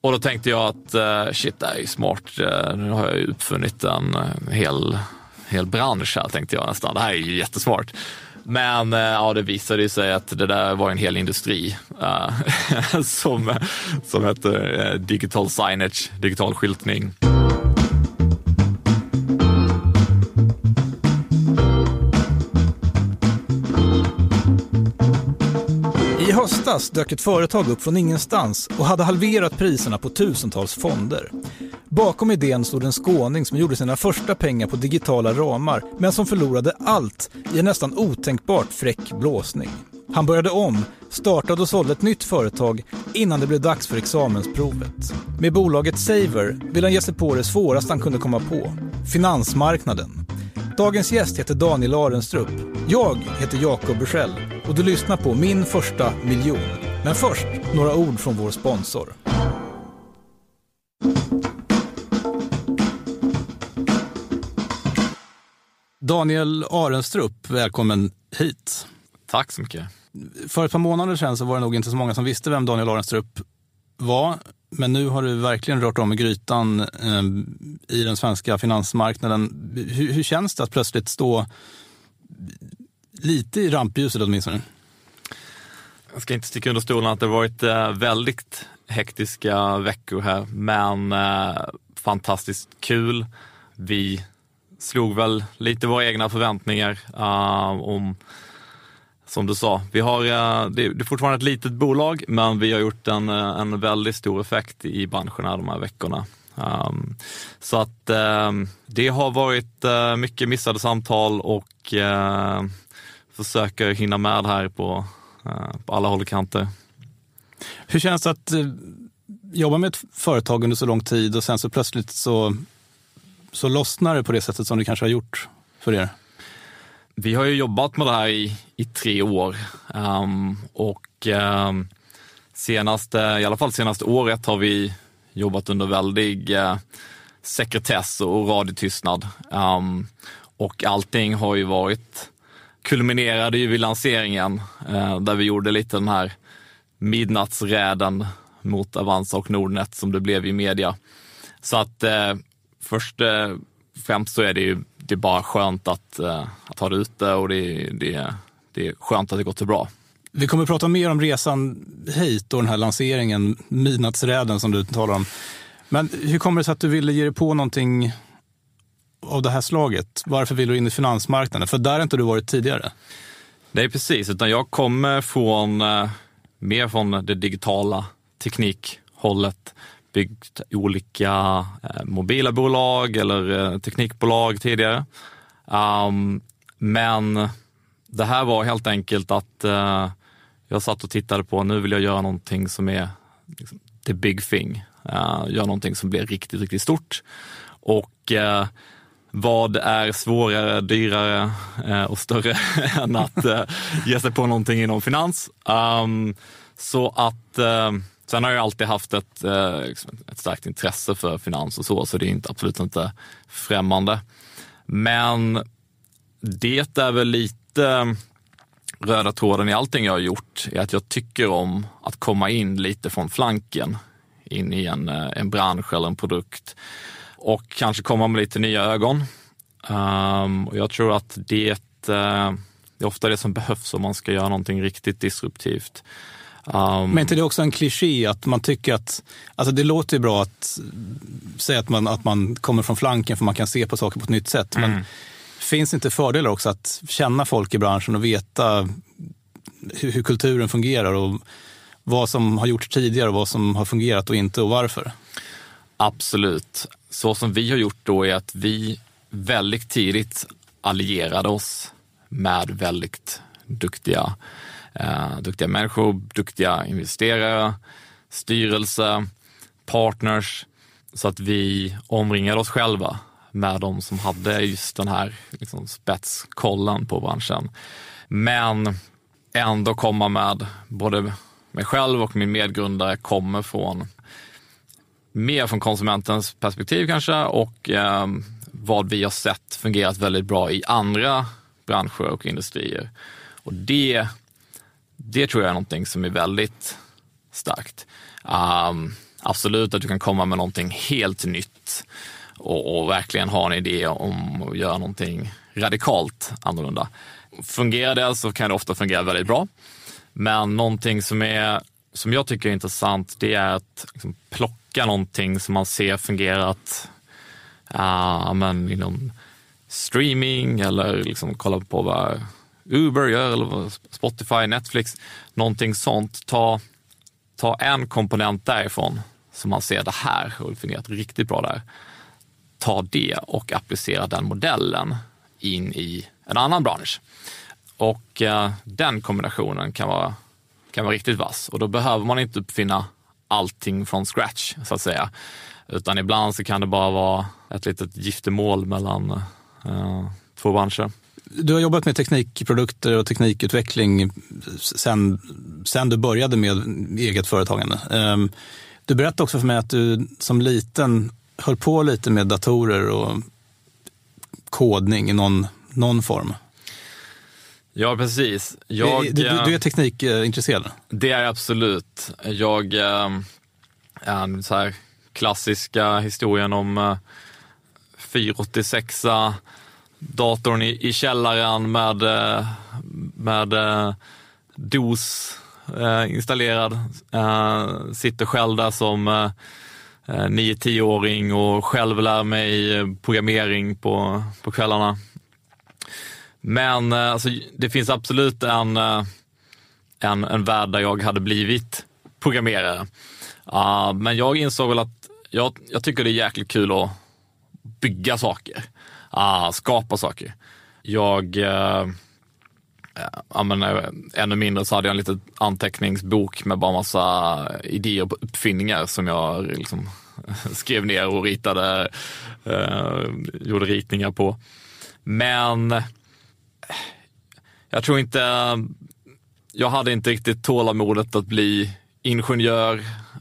Och då tänkte jag att eh, shit, det här är smart. Eh, nu har jag uppfunnit en eh, hel, hel bransch här, tänkte jag nästan. Det här är ju jättesmart. Men ja, det visade sig att det där var en hel industri som, som heter digital signage, digital skyltning. Höstas dök ett företag upp från ingenstans och hade halverat priserna på tusentals fonder. Bakom idén stod en skåning som gjorde sina första pengar på digitala ramar men som förlorade allt i en nästan otänkbart fräck blåsning. Han började om, startade och sålde ett nytt företag innan det blev dags för examensprovet. Med bolaget Saver vill han ge sig på det svåraste han kunde komma på, finansmarknaden. Dagens gäst heter Daniel Arenstrup. Jag heter Jakob Bursell och du lyssnar på Min första miljon. Men först några ord från vår sponsor. Daniel Arenstrup, välkommen hit. Tack så mycket. För ett par månader sedan så var det nog inte så många som visste vem Daniel Arenstrup var. Men nu har du verkligen rört om i grytan eh, i den svenska finansmarknaden. Hur, hur, känns det att plötsligt stå lite i rampljuset åtminstone? Jag ska inte sticka under stolen att det varit eh, väldigt hektiska veckor här, men eh, fantastiskt kul. Vi slog väl lite våra egna förväntningar eh, om som du sa, vi har, eh, det är fortfarande ett litet bolag, men vi har gjort en, en väldigt stor effekt i branscherna de här veckorna. Um, så att um, det har varit uh, mycket missade samtal och uh, försöker hinna med här på, uh, på alla håll och kanter. Hur känns det att jobba med ett företag under så lång tid och sen så plötsligt så, så lossnar det på det sättet som det kanske har gjort för er? Vi har ju jobbat med det här i, i tre år um, och senaste, i alla fall senaste året har vi jobbat under väldig eh, sekretess och radiotystnad. Um, och allting har ju varit, kulminerade ju vid lanseringen eh, där vi gjorde lite den här midnattsräden mot Avanza och Nordnet som det blev i media. Så att eh, först eh, främst så är det ju det är bara skönt att, eh, att ha det ute och det, det, det är skönt att det gått så bra. Vi kommer att prata mer om resan hit och den här lanseringen, midnattsräden som du talar om. Men hur kommer det sig att du ville ge dig på någonting av det här slaget? Varför vill du in i finansmarknaden? För där har inte du varit tidigare. Nej, precis. Utan jag kommer från, eh, mer från det digitala teknikhållet byggt olika eh, mobila bolag eller eh, teknikbolag tidigare. Um, men det här var helt enkelt att uh, jag satt och tittade på, nu vill jag göra någonting som är liksom, the big thing. Uh, göra någonting som blir riktigt, riktigt stort. Och uh, vad är svårare, dyrare uh, och större än att uh, ge sig på någonting inom finans? Um, så att Sen har jag alltid haft ett, liksom ett starkt intresse för finans och så, så det är inte, absolut inte främmande. Men det är väl lite röda tråden i allting jag har gjort, är att jag tycker om att komma in lite från flanken in i en, eh, en bransch eller en produkt och kanske komma med lite nya ögon. Um, och jag tror att det, uh, det är ofta det som behövs om man ska göra någonting riktigt disruptivt. Um, Men inte det är också en kliché att man tycker att, alltså det låter ju bra att säga att man, att man kommer från flanken för man kan se på saker på ett nytt sätt. Mm. Men finns det inte fördelar också att känna folk i branschen och veta hur, hur, kulturen fungerar och vad som har gjorts tidigare och vad som har fungerat och inte och varför? Absolut. Så som vi har gjort då är att vi väldigt tidigt allierade oss med väldigt duktiga eh, duktiga människor, duktiga investerare, styrelse, partners, så att vi omringade oss själva med de som hade just den här liksom, spetskollen på branschen. Men ändå komma med, både mig själv och min medgrundare kommer från mer från konsumentens perspektiv kanske och eh, vad vi har sett fungerat väldigt bra i andra branscher och industrier. Och det det tror jag är någonting som är väldigt starkt. Um, absolut att du kan komma med någonting helt nytt och, och verkligen ha en idé om att göra någonting radikalt annorlunda. Fungerar det så kan det ofta fungera väldigt bra. Men någonting som, är, som jag tycker är intressant, det är att liksom plocka någonting som man ser fungerat uh, men inom streaming eller liksom kolla på vad Uber gör eller Spotify, Netflix, någonting sånt. Ta, ta en komponent därifrån som man ser det här och fungerat riktigt bra där. Ta det och applicera den modellen in i en annan bransch. Och eh, den kombinationen kan vara, kan vara riktigt vass och då behöver man inte uppfinna allting från scratch så att säga. Utan ibland så kan det bara vara ett litet giftermål mellan eh, två branscher. Du har jobbat med teknikprodukter och teknikutveckling sen, sen du började med eget företagande. Ehm, du berättade också för mig att du som liten höll på lite med datorer och kodning i någon, någon form. Ja, precis. Jag, du, du, du är teknikintresserad? Det är jag absolut. Jag, äh, så här klassiska historien om äh, 486 datorn i, i källaren med, med DOS installerad. Sitter själv där som Eh, 9-10-åring och själv lär mig eh, programmering på, på kvällarna. Men eh, alltså, det finns absolut en, en, en värld där jag hade blivit programmerare. Uh, men jag insåg väl att jag, jag tycker det är jäkligt kul att bygga saker, uh, skapa saker. Jag, uh, ja, men, eh, ännu mindre så hade jag en liten anteckningsbok med bara massa eh, idéer på uppfinningar som jag eh, liksom skrev ner och ritade, gjorde ritningar på. Men jag tror inte, jag hade inte riktigt tålamodet att bli ingenjör.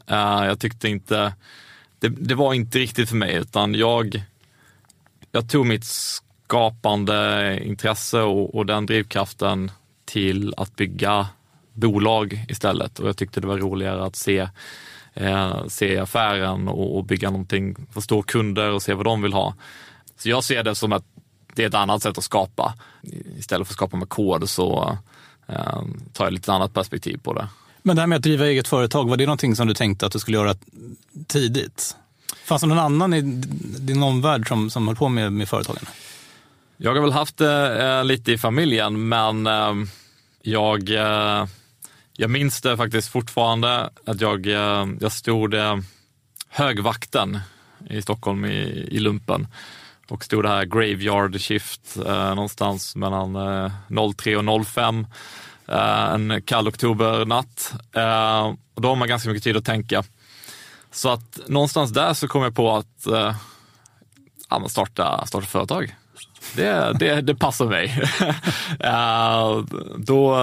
Eh, jag tyckte inte, det, det, var inte riktigt för mig utan jag, jag tog mitt skapande intresse och, och den drivkraften till att bygga bolag istället och jag tyckte det var roligare att se, eh, se affären och, och bygga någonting, förstå kunder och se vad de vill ha. Så jag ser det som att det är ett annat sätt att skapa. Istället för att skapa med kod så eh, tar jag lite annat perspektiv på det. Men det här med att driva eget företag, var det någonting som du tänkte att du skulle göra tidigt? Fanns det någon annan i din omvärld som, som höll på med, med företagande? Jag har väl haft det eh, lite i familjen, men eh, jag, eh, jag minns det faktiskt fortfarande att jag, eh, jag stod eh, högvakten i Stockholm i, i lumpen och stod det här graveyard shift eh, någonstans mellan eh, 03 och 05 eh, en kall oktobernatt. Eh, och då har man ganska mycket tid att tänka. Så att någonstans där så kom jag på att eh, starta, starta företag. Det, det, det passar mig. eh, då,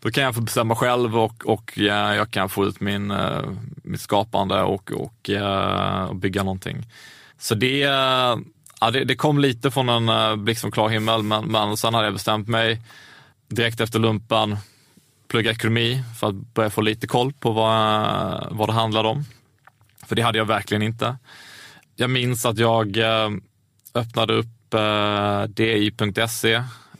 då kan jag få bestämma själv och, och jag kan få ut min, eh, mitt skapande och, och, eh, och bygga någonting. Så det, ja, det, det, kom lite från en blixt från klar himmel, men, men sen hade jag bestämt mig direkt efter lumpen, plugga ekonomi för att börja få lite koll på vad, vad det handlade om. För det hade jag verkligen inte. Jag minns att jag öppnade upp upp eh, di.se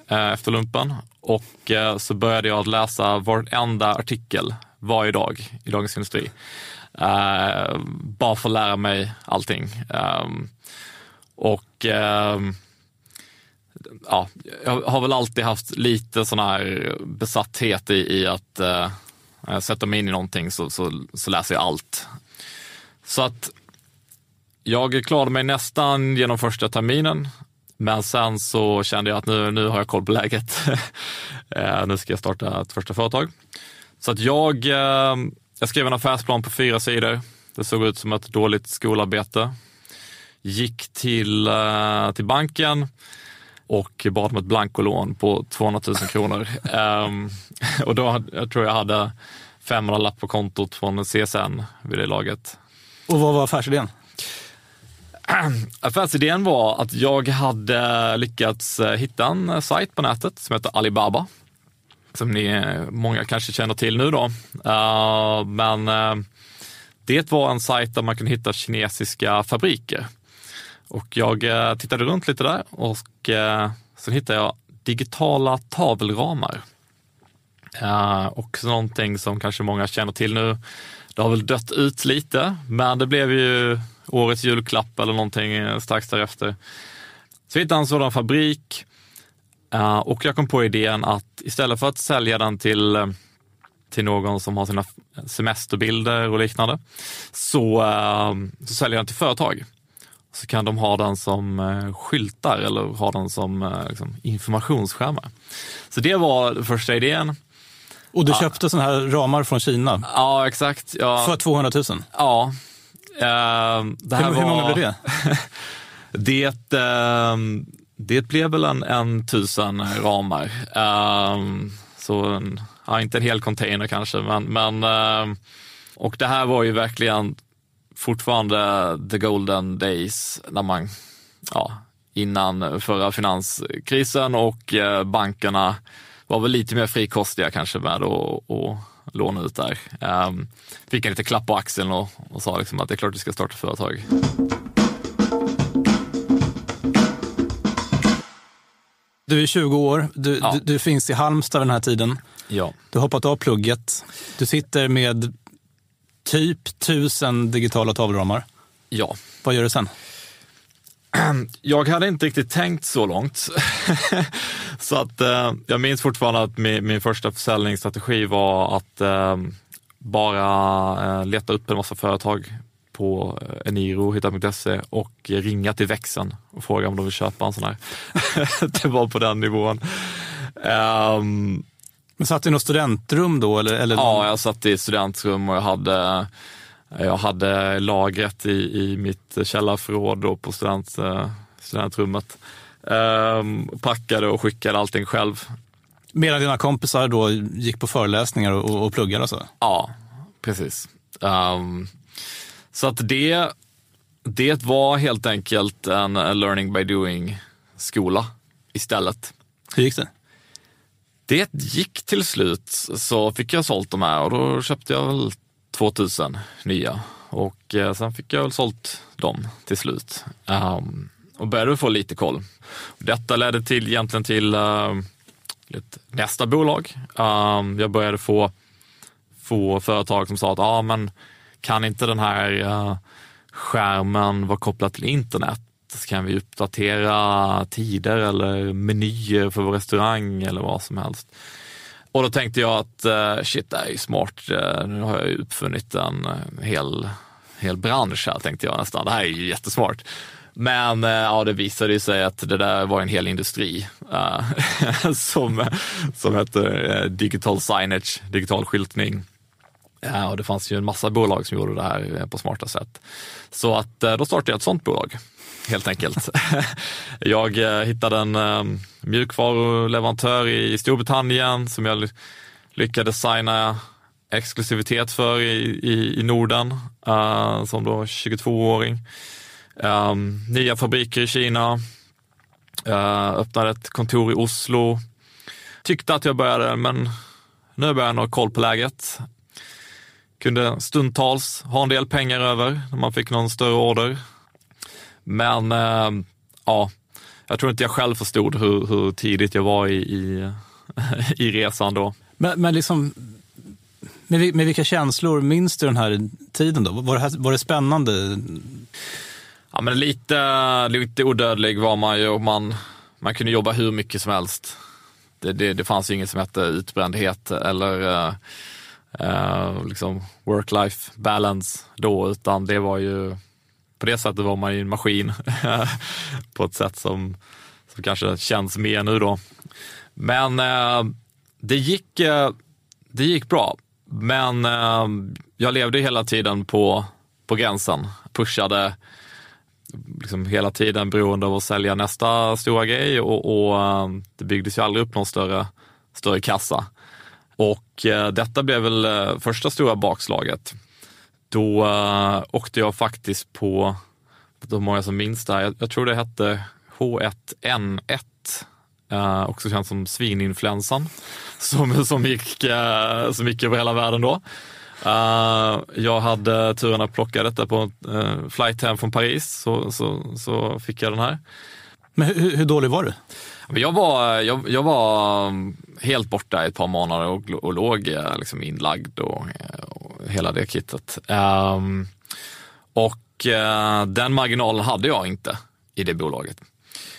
eh, efter lumpen och eh, så började jag läsa varenda artikel varje dag i Dagens Industri. Eh, bara för att lära mig allting. Ehm, och ehm, ja, jag har väl alltid haft lite sån här besatthet i, i att eh, sätta mig in i någonting så, så, så, läser jag allt. Så att jag klarade mig nästan genom första terminen, men sen så kände jag att nu, nu har jag koll på läget. nu ska jag starta ett första företag. Så att jag ehm, jag skrev en affärsplan på fyra sidor. Det såg ut som ett dåligt skolarbete. Gick till, uh, till banken och bad om ett blankolån på 200 000 kronor. um, och då jag tror jag hade 500 lapp på kontot från CSN vid det laget. Och vad var affärsidén? Affärsidén var att jag hade lyckats eh, hitta en eh, sajt på nätet som heter Alibaba som ni eh, många kanske känner till nu då. Men det var en sajt där man kunde hitta kinesiska fabriker. Och jag tittade runt lite där och sen hittade jag digitala tavelramar. Och någonting som kanske många känner till nu. Det har väl dött ut lite, men det blev ju årets julklapp eller någonting strax därefter. Så jag hittade en sådan fabrik uh, och jag kom på idén att istället för att sälja den till, till någon som har sina semesterbilder och liknande, så, så säljer jag den till företag. Så kan de ha den som skyltar eller ha den som liksom, informationsskärmar. Så det var den första idén. Och du ja. köpte sådana här ramar från Kina? Ja, exakt. Ja. För 200 000? Ja. Uh, det här hur, var... hur många blev det? det, uh, det blev väl en, en tusen ramar. Uh, så en, ja, inte en hel container kanske, men, men och det här var ju verkligen fortfarande the golden days när man, ja, innan förra finanskrisen och bankerna var väl lite mer frikostiga kanske med att låna ut där. Um, fick en lite klapp på axeln och, och sa liksom att det är klart du ska starta företag. Du är 20 år, du, ja. du, du, finns i Halmstad den här tiden. Ja. Du har hoppat av plugget. Du sitter med typ tusen digitala tavelramar. Ja. Vad gör du sen? Jag hade inte riktigt tänkt så långt. så att eh, jag minns fortfarande att min, min första försäljningsstrategi var att eh, bara eh, leta upp en massa företag på eh, Eniro, hitta.se och ringa till växeln och fråga om de vill köpa en sån här. det var på den nivån. Um, Men satt du i något studentrum då? Eller, eller? Ja, jag satt i studentrum och jag hade jag hade lagret i, i mitt källarförråd och på student, eh, studentrummet. Ehm, packade och skickade allting själv. Medan dina kompisar då gick på föreläsningar och, och pluggade? Så? Ja, precis. Um, så att det, det var helt enkelt en learning by doing skola istället. Hur gick det? Det gick till slut så fick jag sålt de här och då köpte jag väl 2000 nya och eh, sen fick jag väl sålt dem till slut um, och började få lite koll. Detta ledde till egentligen till uh, nästa bolag. Um, jag började få, få företag som sa att ah, men kan inte den här uh, skärmen vara kopplad till internet? Så kan vi uppdatera tider eller menyer för vår restaurang eller vad som helst. Och då tänkte jag att uh, shit, det här är smart. Uh, nu har jag ju uppfunnit en eh, hel, hel bransch här, tänkte jag nästan. Det här är ju jättesmart. Men ja, det visade sig att det där var en hel industri som, som heter digital signage, digital skyltning. Ja, och det fanns ju en massa bolag som gjorde det här på smarta sätt. Så att då startade jag ett sånt bolag helt enkelt. jag eh, hittade en eh, mjukvaruleverantör i Storbritannien som jag lyckades signa exklusivitet för i, i, i Norden uh, som då 22-åring. Um, ehm, nya fabriker i Kina, uh, öppnade ett kontor i Oslo. Tyckte att jag började, men nu börjar jag ha koll på läget. Kunde stundtals ha en del pengar över när man fick någon större order. Men äh, ja, jag tror inte jag själv förstod hur, hur tidigt jag var i, i, i resan då. Men, men liksom, med, med vilka känslor minns du den här tiden då? Var det, var det spännande? Ja, men lite, lite odödlig var man ju och man, man kunde jobba hur mycket som helst. Det, det, det fanns ju inget som hette utbrändhet eller uh, uh, liksom work-life balance då, utan det var ju på det sättet var man ju en maskin på ett sätt som, som kanske känns mer nu då. Men eh, det, gick, eh, det gick bra. Men eh, jag levde hela tiden på, på gränsen, pushade liksom hela tiden beroende av att sälja nästa stora grej och, och eh, det byggdes ju aldrig upp någon större, större kassa. Och eh, detta blev väl eh, första stora bakslaget då uh, åkte jag faktiskt på, hur många som minns det här, jag, jag, tror det hette H1N1, uh, eh, också känt som svininfluensan, som, som, gick, uh, som gick över hela världen då. Uh, jag hade turen att plocka detta på uh, flight hem från Paris, så, så, så fick jag den här. Men hur, hur dålig var du? Jag var, jag, jag var um, helt borta i ett par månader och, och låg eh, liksom inlagd och, och hela det kittet. Um, och uh, den marginalen hade jag inte i det bolaget.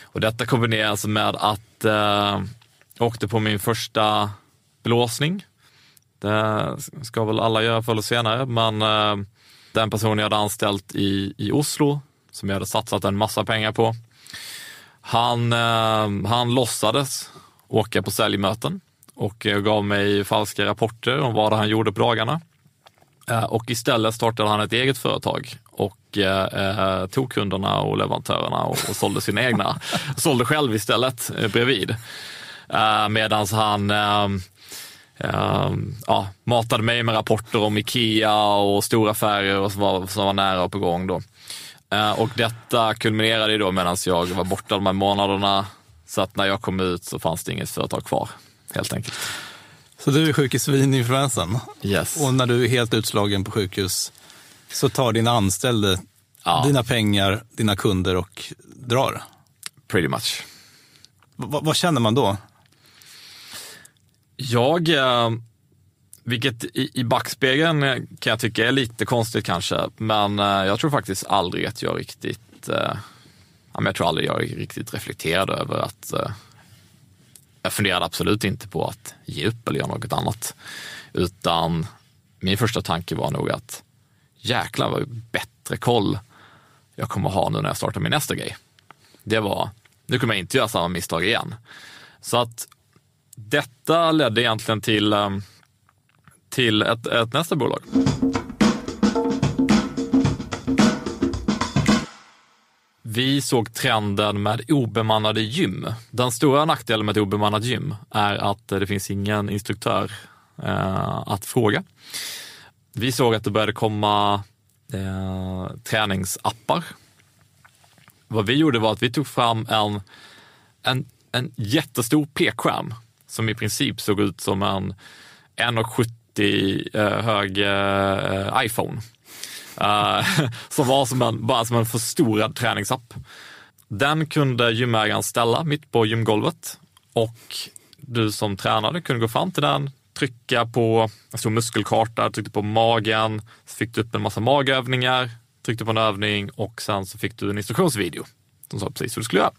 Och detta kombineras med att uh, jag åkte på min första blåsning. Det ska väl alla göra förr eller senare, men uh, den personen jag hade anställt i, i Oslo, som jag hade satsat en massa pengar på, han, uh, han låtsades åka på säljmöten och gav mig falska rapporter om vad han gjorde på dagarna. Och istället startade han ett eget företag och eh, tog kunderna och leverantörerna och, och sålde sina egna. sålde själv istället eh, bredvid. Eh, Medan han eh, eh, ja, matade mig med rapporter om Ikea och stora affärer och som var, som var nära och på gång då. Eh, och detta kulminerade då medan jag var borta de här månaderna. Så att när jag kom ut så fanns det inget företag kvar, helt enkelt. Så du är sjuk i svininfluensan? Yes. Och när du är helt utslagen på sjukhus så tar din anställde ja. dina pengar, dina kunder och drar? Pretty much. V vad känner man då? Jag, eh, vilket i, i backspegeln eh, kan jag tycka är lite konstigt kanske, men eh, jag tror faktiskt aldrig att jag riktigt, eh, jag tror aldrig jag riktigt reflekterade över att eh, jag funderade absolut inte på att ge upp eller göra något annat. Utan min första tanke var nog att jäklar vad bättre koll jag kommer ha nu när jag startar min nästa grej. Det var, nu kommer jag inte göra samma misstag igen. Så att detta ledde egentligen till, eh, till ett, ett nästa bolag. Vi såg trenden med obemannade gym. Den stora nackdelen med ett obemannat gym är att det finns ingen instruktör eh, att fråga. Vi såg att det började komma eh, träningsappar. Vad vi gjorde var att vi tog fram en, en, en jättestor pekskärm som i princip såg ut som en 1,70 eh, hög eh, iPhone. Eh, som var som en, bara som en förstorad träningsapp. Den kunde gymägaren ställa mitt på gymgolvet och du som tränade kunde gå fram till den, trycka på en stor muskelkarta, tryckte på magen, så fick du upp en massa magövningar, tryckte på en övning och sen så fick du en instruktionsvideo som sa precis hur du skulle göra.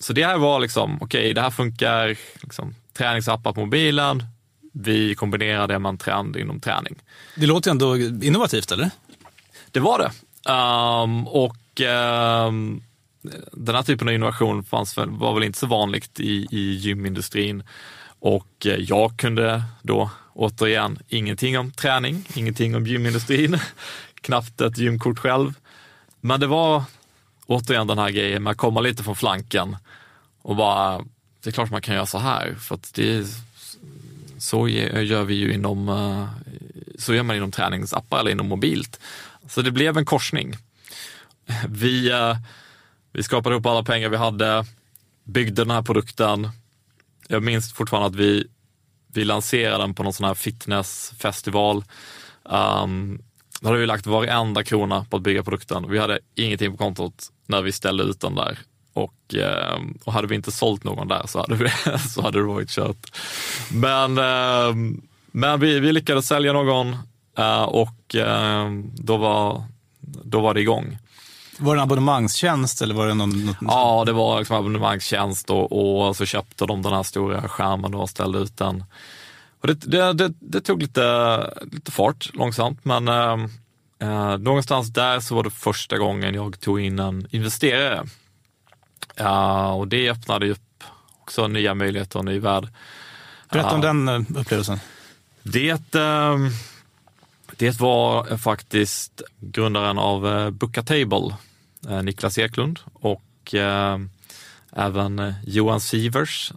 Så det här var liksom, okej, okay, det här funkar, liksom, träningsappar på mobilen, vi kombinerar det en trend inom träning. Det låter ändå innovativt, eller? Det var det. Um, och um, den här typen av innovation fanns var väl inte så vanligt i, i gymindustrin. Och eh, jag kunde då återigen ingenting om träning, ingenting om gymindustrin, knappt ett gymkort själv. Men det var återigen den här grejen med att komma lite från flanken och bara, det är klart man kan göra så här, för att det så gör vi ju inom, eh, så gör man inom träningsappar eller inom mobilt. Så det blev en korsning. Vi, eh, vi skapade upp alla pengar vi hade, byggde den här produkten, jag minns fortfarande att vi, vi lanserade den på någon sån här fitnessfestival. Um, då hade vi lagt varenda krona på att bygga produkten. Vi hade ingenting på kontot när vi ställde ut den där. Och, ehm, och hade vi inte sålt någon där så hade, vi, så hade det varit kört. Men, ehm, men vi, vi lyckades sälja någon eh, och då var, då var det igång. Var det en abonnemangstjänst eller var det någon? något... Ja, det var liksom abonnemangstjänst och, och så köpte de den här stora skärmen och ställde ut den. Och det, det, det, det tog lite, lite fart långsamt, men eh, någonstans där så var det första gången jag tog in en investerare. Uh, och det öppnade upp också nya möjligheter och ny värld. Berätta om den eh, upplevelsen. Det, uh, det var faktiskt grundaren av uh, Booka Table Eh, Niklas Eklund och eh, även eh, Johan Sivers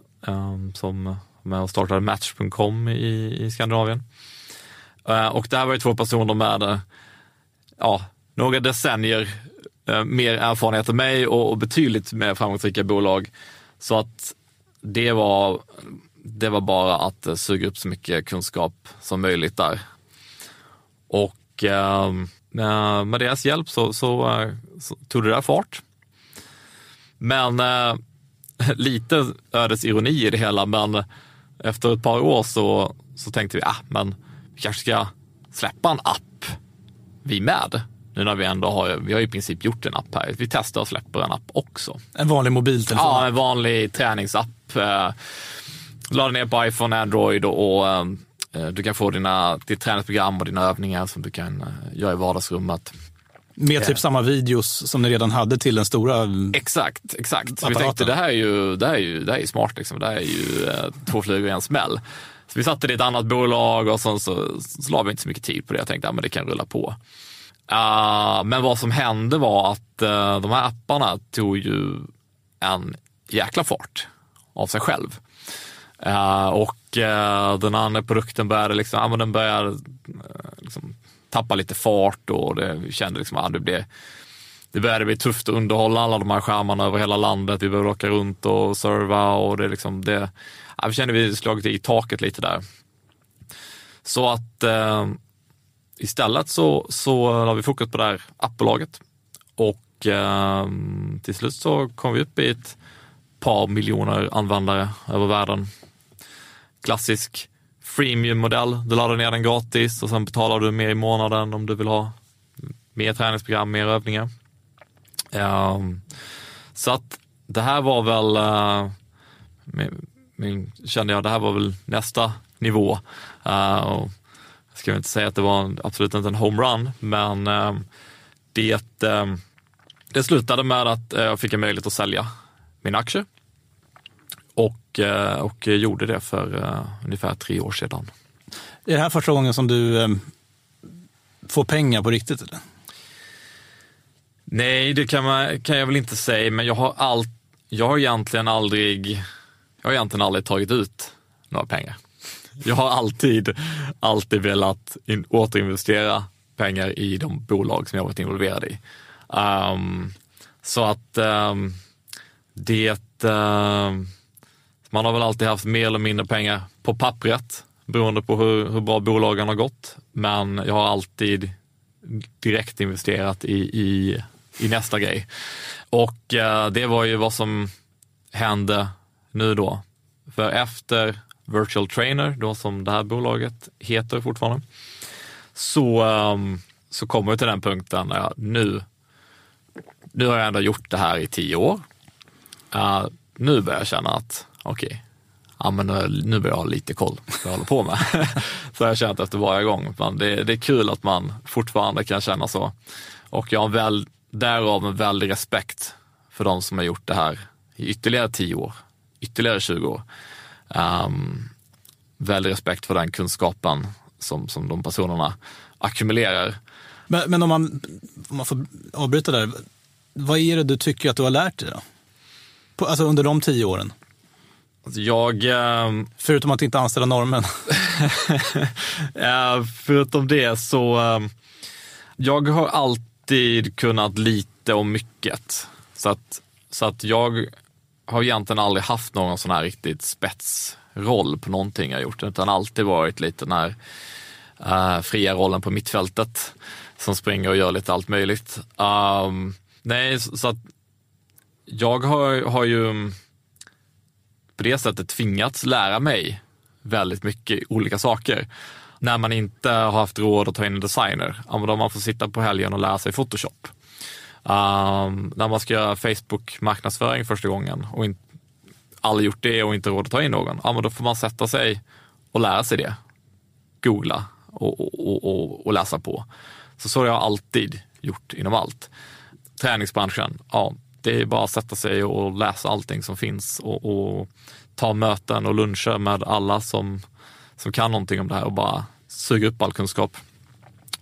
som med och startade Match.com i, i Skandinavien. Och det här var ju två personer med ja, några decennier Eh, mer erfarenhet än mig och, och betydligt mer framgångsrika bolag. Så att det var, det var bara att eh, suga upp så mycket kunskap som möjligt där. Och eh, med deras hjälp så, så, eh, så tog det där fart. Men eh, lite ödets ironi i det hela, men efter ett par år så, så tänkte vi, ah, men vi kanske ska släppa en app, vi med. Nu när vi ändå har, vi har i princip gjort en app här. Vi testar och släpper en app också. En vanlig mobiltelefon? Ja, en vanlig träningsapp. Eh, Ladda ner på iPhone, Android och, och eh, du kan få dina, ditt träningsprogram och dina övningar som du kan eh, göra i vardagsrummet. Med typ samma videos som ni redan hade till den stora Exakt, exakt. Så vi tänkte det här är ju, det här är ju, det här är smart, liksom. det här är ju eh, två flugor i en smäll. Så vi satte det i ett annat bolag och sen så, så la vi inte så mycket tid på det. Jag tänkte att ja, det kan rulla på. Uh, men vad som hände var att uh, de här apparna tog ju en jäkla fart av sig själv. Uh, och eh, den andra produkten började liksom, ja, men den började liksom, tappa lite fart och det, kände liksom att det blev det började bli tufft att underhålla alla de här skärmarna över hela landet. Vi behövde åka runt och serva och det liksom, det, ja, vi kände att vi slagit i taket lite där. Så att istället så, så la vi fokus på det här appbolaget och eh, till slut så kom vi upp i ett par miljoner användare över världen. Klassisk freemium-modell. Du laddar ner den gratis och sen betalar du mer i månaden om du vill ha mer träningsprogram, mer övningar. Um, så att det här var väl, uh, min, min, kände jag, det här var väl nästa nivå. Uh, ska inte säga att det var absolut inte en homerun, men uh, det, det slutade med att jag fick en möjlighet att sälja min aktie och, eh, och gjorde det för uh, ungefär tre år sedan. Är det här första gången som du um, får pengar på riktigt? Eller? Nej, det kan, man, kan jag väl inte säga, men jag har, all, jag har egentligen aldrig, jag har egentligen aldrig tagit ut några pengar. Jag har alltid, alltid velat in, återinvestera pengar i de bolag som jag varit involverad i. Um, så att um, det, um, man har väl alltid haft mer eller mindre pengar på pappret beroende på hur, hur bra bolagen har gått. Men jag har alltid direkt investerat i, i, i nästa grej. Och uh, det var ju vad som hände nu då. För efter Virtual Trainer, då som det här bolaget heter fortfarande, så, um, så kommer vi till den punkten där jag nu, nu har jag ändå gjort det här i tio år. Uh, nu börjar jag känna att okej, okay, ja, men nu börjar jag ha lite koll på vad jag håller på med. så har jag känt efter varje gång. Men det, det är kul att man fortfarande kan känna så. Och jag har väl, därav en väldig respekt för de som har gjort det här i ytterligare tio år, ytterligare 20 år. Um, väldig respekt för den kunskapen som, som de personerna ackumulerar. Men, men om, man, om man får avbryta där, vad är det du tycker att du har lärt dig då? På, alltså under de tio åren? Alltså jag... Eh, förutom att inte anställa normen. eh, förutom det så, eh, jag har alltid kunnat lite om mycket. Så att, så att jag har egentligen aldrig haft någon sån här riktigt spetsroll på någonting jag gjort, utan alltid varit lite den här uh, fria rollen på mittfältet som springer och gör lite allt möjligt. Um, nej, så, att jag har, har ju mm, på det sättet tvingats lära mig väldigt mycket olika saker. När man inte har haft råd att ta in en designer, ja, då man får sitta på helgen och lära sig Photoshop. Um, när man ska göra Facebook-marknadsföring första gången och in, aldrig gjort det och inte råd att ta in någon, ja, men då får man sätta sig och lära sig det. Googla och, och, och, och läsa på. Så så har jag alltid gjort inom allt. Träningsbranschen, ja, det är bara att sätta sig och läsa allting som finns och, och ta möten och luncher med alla som, som kan någonting om det här och bara suga upp all kunskap.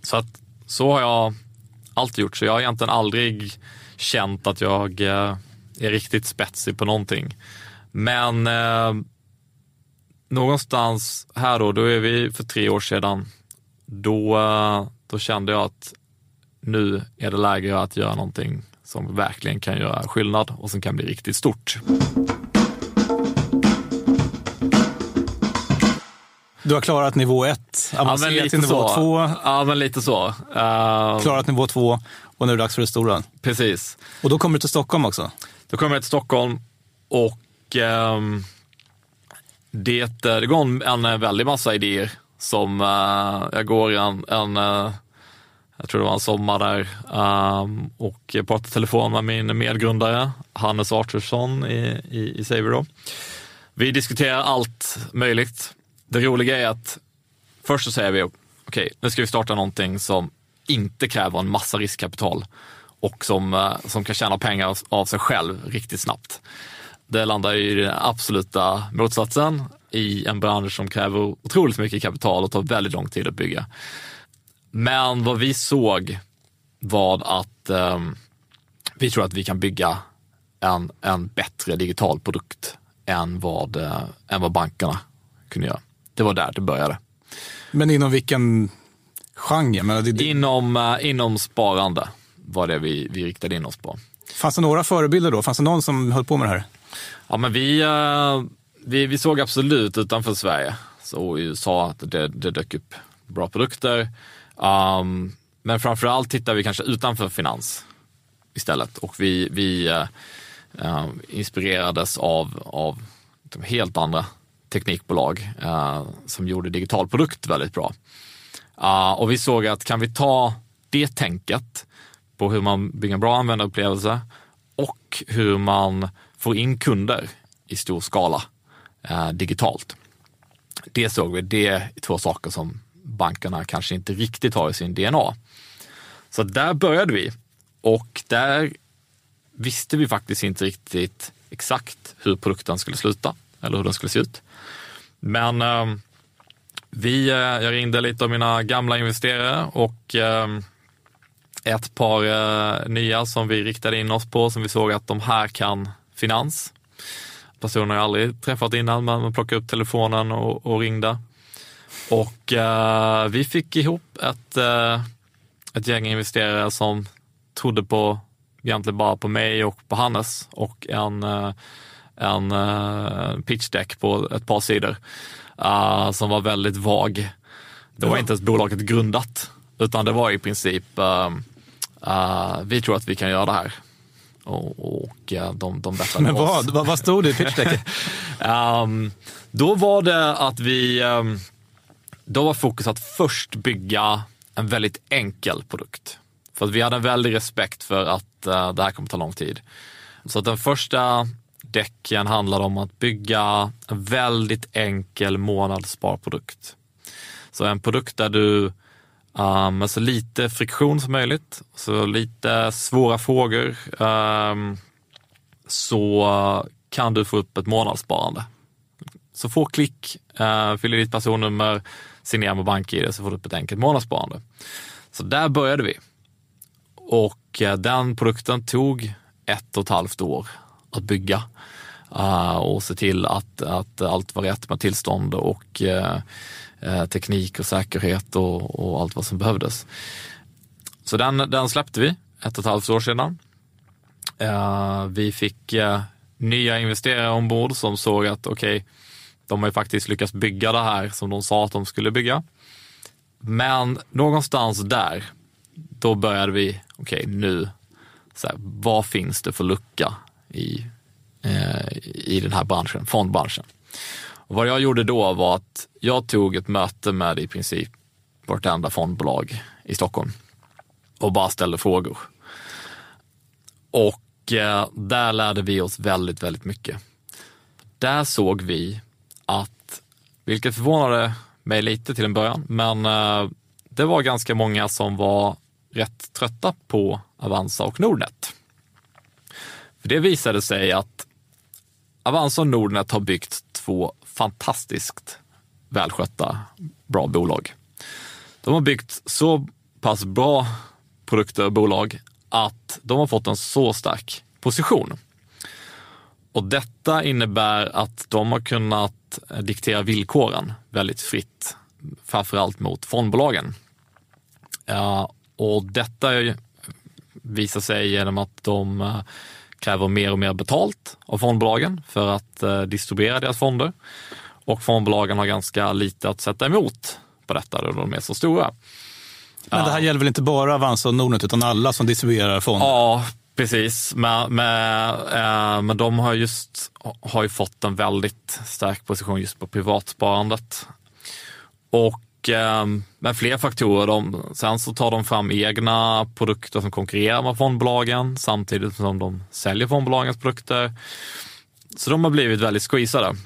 Så att så har jag alltid gjort, så jag har egentligen aldrig känt att jag eh, är riktigt spetsig på någonting. Men eh, någonstans här då, då är vi för tre år sedan, då, eh, då kände jag att nu är det läge att göra någonting som verkligen kan göra skillnad och som kan bli riktigt stort. Du har klarat nivå ett, avancerat ja, till nivå så. två. Ja, men lite så. Uh, klarat nivå två och nu är det dags för det stora. Precis. Och då kommer du till Stockholm också? Då kommer jag till Stockholm och um, det, det går en, en väldig massa idéer som uh, jag går en, en uh, jag tror det var en sommar där um, och pratade telefon med min medgrundare Hannes Artursson i, i, i Saver. Vi diskuterar allt möjligt. Det roliga är att först så säger vi okej, okay, nu ska vi starta någonting som inte kräver en massa riskkapital och som, eh, som kan tjäna pengar av sig själv riktigt snabbt. Det landar i den absoluta motsatsen i en bransch som kräver otroligt mycket kapital och tar väldigt lång tid att bygga. Men vad vi såg var att eh, vi tror att vi kan bygga en, en bättre digital produkt än vad, eh, än vad bankerna kunde göra. Det var där det började. Men inom vilken genre? Men det... inom, uh, inom sparande var det vi, vi riktade in oss på. Fanns det några förebilder då? Fanns det någon som höll på med det här? Ja, men vi, uh, vi, vi såg absolut utanför Sverige i USA att det, det dök upp bra produkter. Um, men framförallt tittar vi kanske utanför finans istället och vi, vi uh, inspirerades av, av helt andra teknikbolag eh, som gjorde digital produkt väldigt bra. Eh, och vi såg att kan vi ta det tänket på hur man bygger en bra användarupplevelse och hur man får in kunder i stor skala eh, digitalt. Det såg vi, det är två saker som bankerna kanske inte riktigt har i sin DNA. Så där började vi och där visste vi faktiskt inte riktigt exakt hur produkten skulle sluta eller hur den skulle se ut. Men eh, vi, eh, jag ringde lite av mina gamla investerare och eh, ett par eh, nya som vi riktade in oss på som vi såg att de här kan finans. Personer jag aldrig träffat innan, men man plockade upp telefonen och, och ringde. Och eh, vi fick ihop ett, eh, ett gäng investerare som trodde på, egentligen bara på mig och på Hannes och en, eh, en uh, pitch deck på ett par sidor som var väldigt vag. Det var inte ens bolaget grundat, utan det var i princip vi tror att vi kan göra det här. Och, och de, de Men vad, vad, vad stod det i pitchdecket? um, då var det att vi um, då var fokus att först bygga en väldigt enkel produkt. För att vi hade en väldig respekt för att uh, det här kommer ta lång tid. Så att den första däcken handlade om att bygga en väldigt enkel månadssparprodukt. Så en produkt där du um, med så lite friktion som möjligt, så lite svåra frågor, um, så kan du få upp ett månadssparande. Så få klick, eh, uh, fyll i ditt personnummer, signera med BankID så får du upp ett enkelt månadssparande. Så där började vi. Och uh, den produkten tog ett och ett halvt år att bygga eh, och se till att, att allt var rätt med tillstånd och eh, eh, teknik och säkerhet och, och, allt vad som behövdes. Så den, den släppte vi ett och ett halvt år sedan. Vi fick nya investerare ombord som såg att okej, okay, de har ju faktiskt lyckats bygga det här som de sa att de skulle bygga. Men någonstans där, då började vi, okej okay, nu, så här, vad finns det för lucka i, eh, i den här branschen, fondbranschen? Och vad jag gjorde då var att jag tog ett möte med i princip vartenda fondbolag i Stockholm och bara ställde frågor. Och eh, där lärde vi oss väldigt, väldigt mycket. Där såg vi att, vilket förvånade mig lite till en början, men eh, det var ganska många som var rätt trötta på Avanza och Nordnet. För det visade sig att Avanza och Nordnet har byggt två fantastiskt välskötta, bra bolag. De har byggt så pass bra produkter och bolag att de har fått en så stark position. Och detta innebär att de har kunnat diktera villkoren väldigt fritt, framförallt mot fondbolagen. Och detta visar sig genom att de kräver mer och mer betalt av fondbolagen för att eh, distribuera deras fonder. Och fondbolagen har ganska lite att sätta emot på detta då de är så stora. Men det här gäller väl inte bara Avanza och Nordnet utan alla som distribuerar fonder? Ja, precis. Men, men, eh, men de har, just, har ju fått en väldigt stark position just på privatsparandet. Och och ehm, med fler faktorer. De, sen så tar de fram egna produkter som konkurrerar med fondbolagen samtidigt som de säljer fondbolagens produkter. Så de har blivit väldigt squeezade.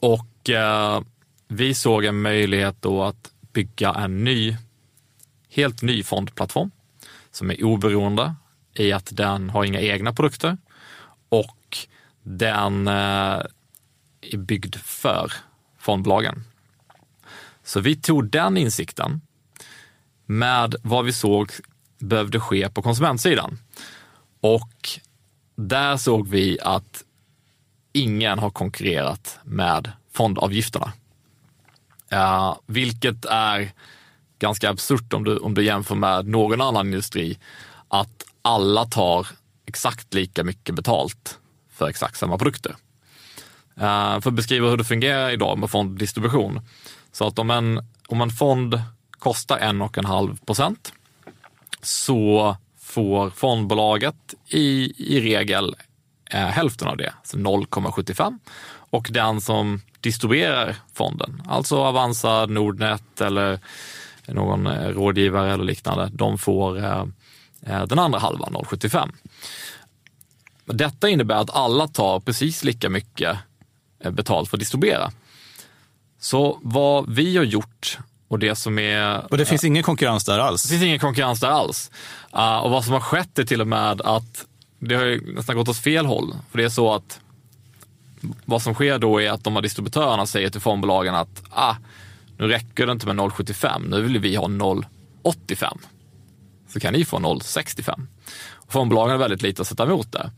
Och eh, vi såg en möjlighet då att bygga en ny, helt ny fondplattform som är oberoende i att den har inga egna produkter och den eh, är byggd för fondbolagen. Så vi tog den insikten med vad vi såg behövde ske på konsumentsidan. Och där såg vi att ingen har konkurrerat med fondavgifterna. Uh, vilket är ganska absurt om du, om du jämför med någon annan industri, att alla tar exakt lika mycket betalt för exakt samma produkter. Uh, för att beskriva hur det fungerar idag med fonddistribution. Så att om en, om en fond kostar en och en halv procent så får fondbolaget i, i regel eh, hälften av det, så 0,75. Och den som distribuerar fonden, alltså Avanza, Nordnet eller någon eh, rådgivare eller liknande, de får eh, eh den andra halvan, 0,75. Detta innebär att alla tar precis lika mycket eh, betalt för att distribuera. Så vad vi har gjort och det som är... Och det finns ingen konkurrens där alls? Det finns ingen konkurrens där alls. Uh, och vad som har skett är till och med att det har nästan gått åt fel håll. För det är så att vad som sker då är att de här distributörerna säger till fondbolagen att ah, nu räcker det inte med 0,75, nu vill vi ha 0,85. Så kan ni få 0,65. Fondbolagen har väldigt lite att sätta emot där.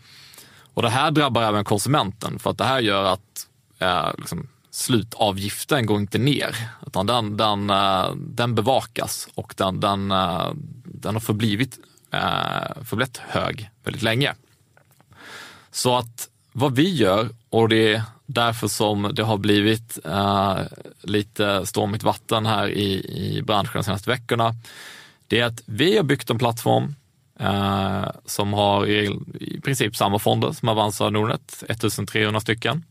Och det här drabbar även konsumenten för att det här gör att eh, liksom, slutavgiften går inte ner, utan den, den, eh, den bevakas och den, den, eh, den har förblivit, eh, förblivit hög väldigt länge. Så att vad vi gör, och det är därför som det har blivit lite stormigt vatten här i, i branschen de senaste veckorna, det är att vi har byggt en plattform eh, som har i, i, princip samma fonder som Avanza och Nordnet, 1300 stycken.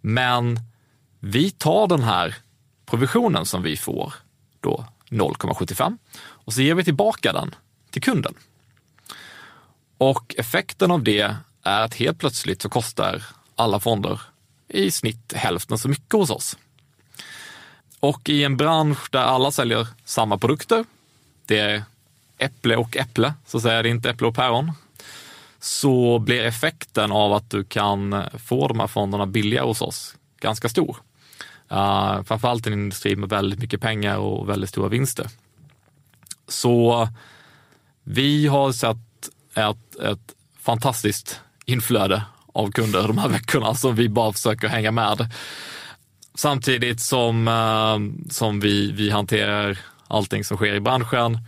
Men vi tar den här provisionen som vi får, då 0,75, och så ger vi tillbaka den till kunden. Och effekten av det är att helt plötsligt så kostar alla fonder i snitt hälften så mycket hos oss. Och i en bransch där alla säljer samma produkter, det är äpple och äpple, så att säga, det är inte äpple och päron, så blir effekten av att du kan få de här fonderna billigare hos oss ganska stor. Uh, framförallt en industri med väldigt mycket pengar och väldigt stora vinster. Så vi har sett ett, ett fantastiskt inflöde av kunder de här veckorna som vi bara försöker hänga med. Samtidigt som, uh, som vi, vi hanterar allting som sker i branschen.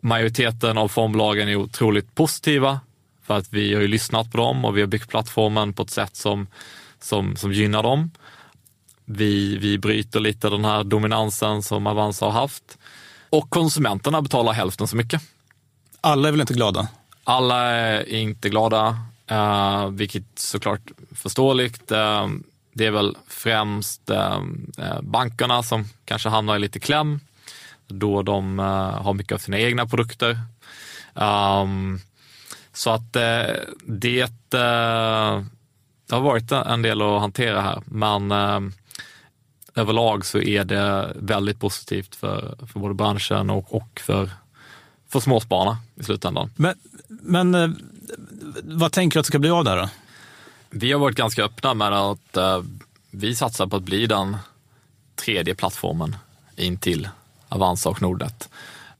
Majoriteten av fondbolagen är otroligt positiva för att vi har ju lyssnat på dem och vi har byggt plattformen på ett sätt som, som, som gynnar dem. Vi, vi bryter lite den här dominansen som Avanza har haft. Och konsumenterna betalar hälften så mycket. Alla är väl inte glada? Alla är inte glada, uh, vilket såklart förståeligt. Uh, det är väl främst uh, bankerna som kanske hamnar i lite kläm då de har mycket av sina egna produkter. Um, så att det, det har varit en del att hantera här, men överlag så är det väldigt positivt för, för både branschen och, och för, för småspararna i slutändan. Men, men eh, vad tänker du att det ska bli av det här då? Vi har varit ganska öppna med att uh, vi satsar på att bli den tredje plattformen in till Avanza och Nordnet.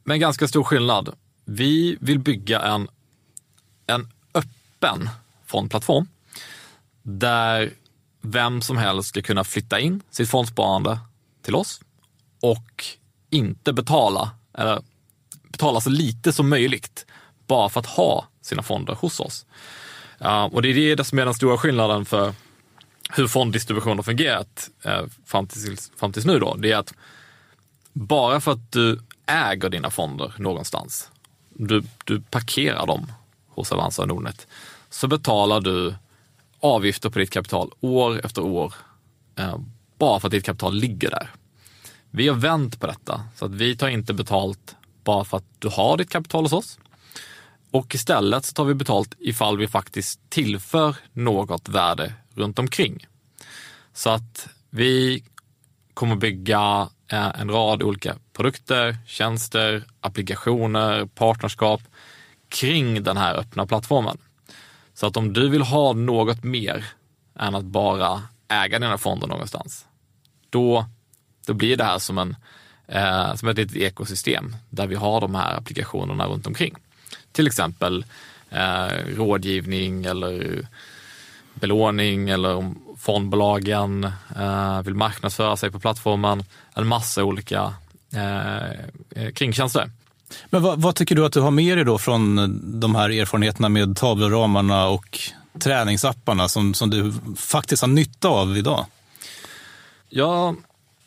Men ganska stor skillnad. Vi vill bygga en, en öppen fondplattform där vem som helst ska kunna flytta in sitt fondsparande till oss och inte betala, eller betala så lite som möjligt bara för att ha sina fonder hos oss. Eh, och det är det som är den stora skillnaden för, hur fonddistribution har fungerat eh, fram, tills, fram tills nu då, det är att bara för att du äger dina fonder någonstans, du, du parkerar dem hos Avanza och Nordnet, så betalar du avgifter på ditt kapital år efter år eh, bara för att ditt kapital ligger där. Vi har vänt på detta så att vi tar inte betalt bara för att du har ditt kapital hos oss. Och istället så tar vi betalt ifall vi faktiskt tillför något värde runt omkring. Så att vi kommer bygga eh, en rad olika produkter, tjänster, applikationer, partnerskap kring den här öppna plattformen. Så att om du vill ha något mer än att bara äga dina fonder någonstans, då, då blir det här som, en, eh, som ett litet ekosystem där vi har de här applikationerna runt omkring. Till exempel eh, rådgivning eller belåning eller om fondbolagen eh, vill marknadsföra sig på plattformen. En massa olika eh, eh kringtjänster. Men vad, vad, tycker du att du har med dig då från de här erfarenheterna med tavleramarna och träningsapparna som, som du faktiskt har nytta av idag? Ja,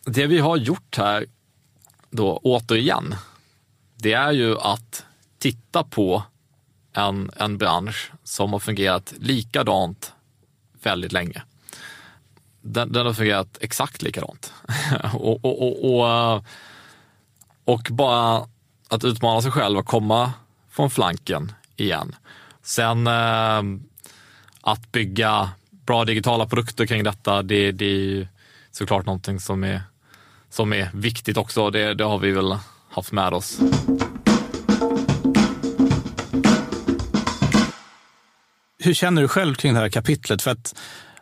det vi har gjort här då återigen, det är ju att titta på en, en bransch som har fungerat likadant väldigt länge. Den, den har fungerat exakt likadant. och, och, och, och, och bara att utmana sig själv och komma från flanken igen. Sen eh, att bygga bra digitala produkter kring detta, det, det är såklart någonting som är, som är viktigt också. Det, det har vi väl haft med oss. Hur känner du själv kring det här kapitlet? För att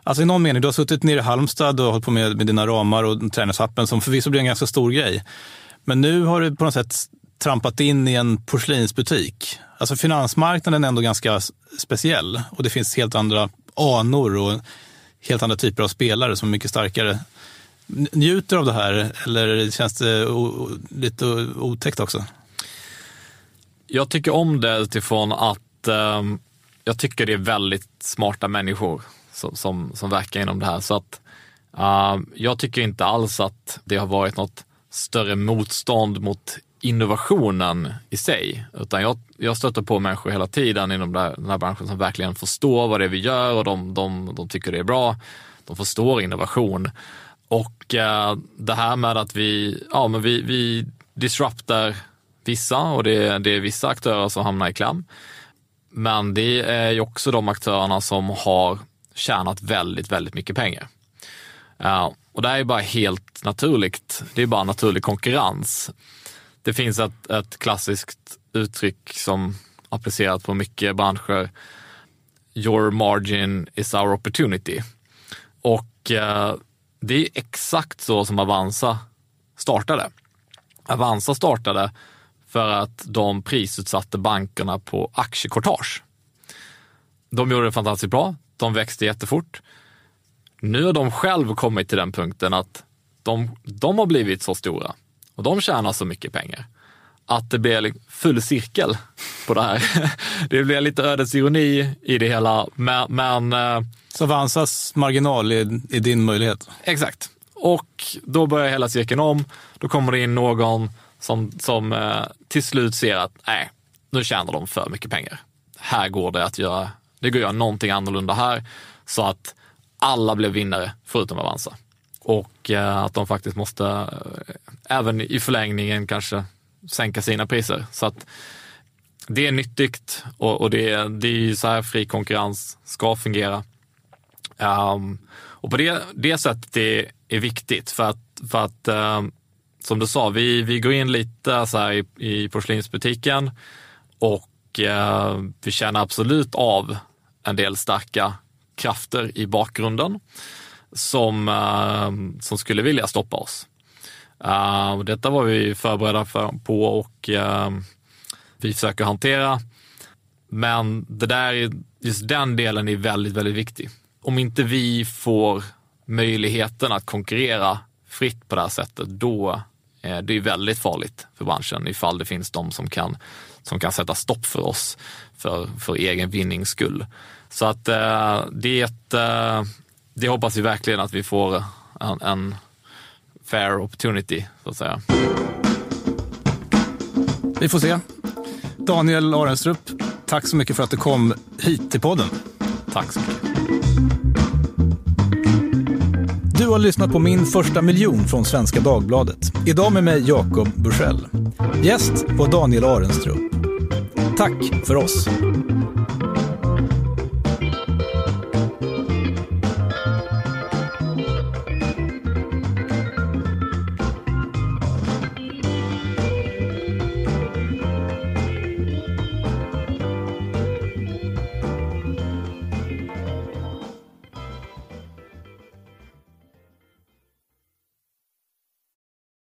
Alltså i någon mening, du har suttit nere i Halmstad och hållit på med, med dina ramar och träningsappen som förvisso blir en ganska stor grej. Men nu har du på något sätt trampat in i en porslinsbutik. Alltså finansmarknaden är ändå ganska speciell och det finns helt andra anor och helt andra typer av spelare som är mycket starkare. Njuter av det här eller känns det lite otäckt också? Jag tycker om det utifrån att eh, jag tycker det är väldigt smarta människor som, som, som verkar inom det här. Så att eh, jag tycker inte alls att det har varit något större motstånd mot innovationen i sig, utan jag, jag stöter på människor hela tiden inom den här branschen som verkligen förstår vad det är vi gör och de, de, de tycker det är bra. De förstår innovation. Och eh, det här med att vi, ja, men vi, vi disruptar vissa och det, det är vissa aktörer som hamnar i kläm. Men det är ju också de aktörerna som har tjänat väldigt, väldigt mycket pengar. Uh, och det här är bara helt naturligt. Det är bara naturlig konkurrens. Det finns ett, ett klassiskt uttryck som applicerat på mycket branscher. Your margin is our opportunity. Och eh, det är exakt så som Avanza startade. Avanza startade för att de prisutsatte bankerna på aktiekortage. De gjorde det fantastiskt bra. De växte jättefort. Nu har de själv kommit till den punkten att de, de har blivit så stora och de tjänar så mycket pengar att det blir full cirkel på det här. Det blir lite ödets ironi i det hela, men... men eh, så Avanzas marginal är, är din möjlighet? Exakt. Och då börjar hela cirkeln om. Då kommer det in någon som, som eh, till slut ser att nej, nu tjänar de för mycket pengar. Här går det att göra, det går att göra någonting annorlunda här så att alla blev vinnare förutom Avanza. Och eh, att de faktiskt måste, eh, även i förlängningen kanske, sänka sina priser. Så att det är nyttigt och, och det, är, det är så här fri konkurrens ska fungera. Um, och på det, det sättet det är viktigt för att, för att um, som du sa, vi, vi går in lite så här i, i porslinsbutiken och uh, vi känner absolut av en del starka krafter i bakgrunden som, uh, som skulle vilja stoppa oss. Uh, detta var vi förberedda för, på och uh, vi försöker hantera. Men det där, just den delen är väldigt, väldigt viktig. Om inte vi får möjligheten att konkurrera fritt på det här sättet, då Eh, det är väldigt farligt för branschen ifall det finns de som kan, som kan sätta stopp för oss för, för egen vinnings skull. Så att eh, det är ett, eh, det hoppas vi verkligen att vi får en, en fair opportunity, så att säga. Vi får se. Daniel Arenstrup, tack så mycket för att du kom hit till podden. Tack så mycket. Du har lyssnat på Min första miljon från Svenska Dagbladet. Idag med mig Jakob Bursell. Gäst var Daniel Arenstrup. Tack för oss.